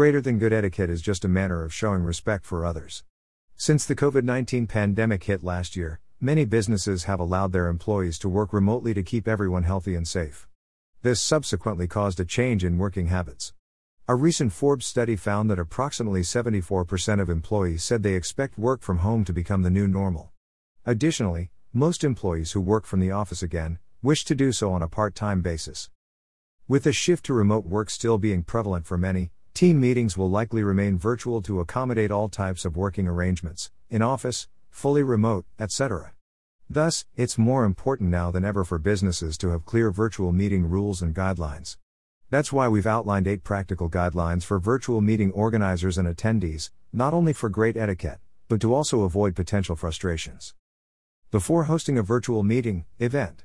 greater than good etiquette is just a manner of showing respect for others. Since the COVID 19 pandemic hit last year, many businesses have allowed their employees to work remotely to keep everyone healthy and safe. This subsequently caused a change in working habits. A recent Forbes study found that approximately 74% of employees said they expect work from home to become the new normal. Additionally, most employees who work from the office again wish to do so on a part time basis. With the shift to remote work still being prevalent for many, team meetings will likely remain virtual to accommodate all types of working arrangements, in office, fully remote, etc. Thus, it's more important now than ever for businesses to have clear virtual meeting rules and guidelines. That's why we've outlined eight practical guidelines for virtual meeting organizers and attendees, not only for great etiquette, but to also avoid potential frustrations. Before hosting a virtual meeting, event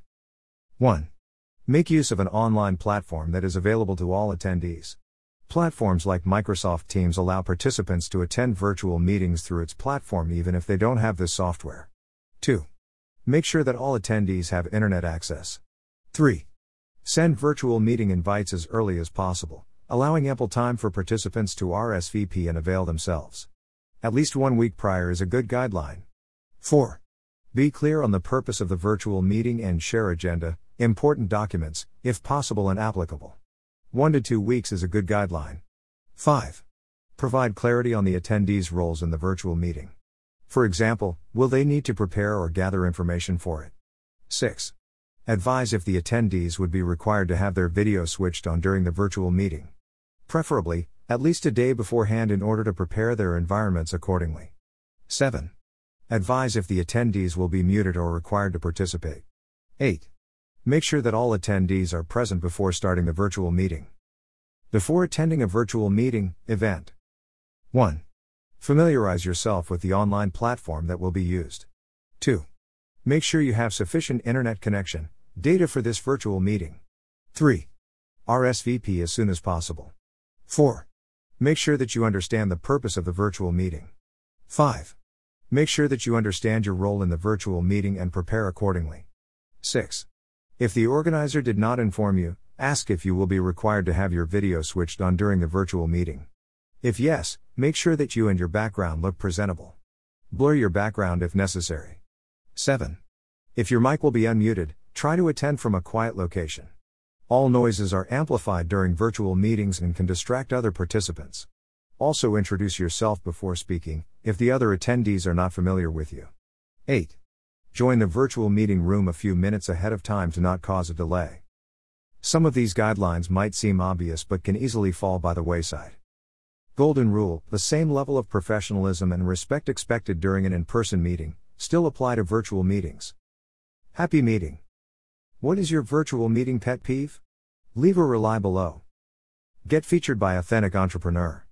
1. Make use of an online platform that is available to all attendees. Platforms like Microsoft Teams allow participants to attend virtual meetings through its platform even if they don't have this software. 2. Make sure that all attendees have internet access. 3. Send virtual meeting invites as early as possible, allowing ample time for participants to RSVP and avail themselves. At least one week prior is a good guideline. 4. Be clear on the purpose of the virtual meeting and share agenda, important documents, if possible and applicable. 1 to 2 weeks is a good guideline. 5. Provide clarity on the attendees' roles in the virtual meeting. For example, will they need to prepare or gather information for it? 6. Advise if the attendees would be required to have their video switched on during the virtual meeting. Preferably, at least a day beforehand in order to prepare their environments accordingly. 7. Advise if the attendees will be muted or required to participate. 8. Make sure that all attendees are present before starting the virtual meeting. Before attending a virtual meeting, event 1. Familiarize yourself with the online platform that will be used. 2. Make sure you have sufficient internet connection, data for this virtual meeting. 3. RSVP as soon as possible. 4. Make sure that you understand the purpose of the virtual meeting. 5. Make sure that you understand your role in the virtual meeting and prepare accordingly. 6. If the organizer did not inform you, ask if you will be required to have your video switched on during the virtual meeting. If yes, make sure that you and your background look presentable. Blur your background if necessary. 7. If your mic will be unmuted, try to attend from a quiet location. All noises are amplified during virtual meetings and can distract other participants. Also, introduce yourself before speaking, if the other attendees are not familiar with you. 8. Join the virtual meeting room a few minutes ahead of time to not cause a delay. Some of these guidelines might seem obvious but can easily fall by the wayside. Golden Rule The same level of professionalism and respect expected during an in person meeting still apply to virtual meetings. Happy meeting! What is your virtual meeting pet peeve? Leave a reply below. Get featured by Authentic Entrepreneur.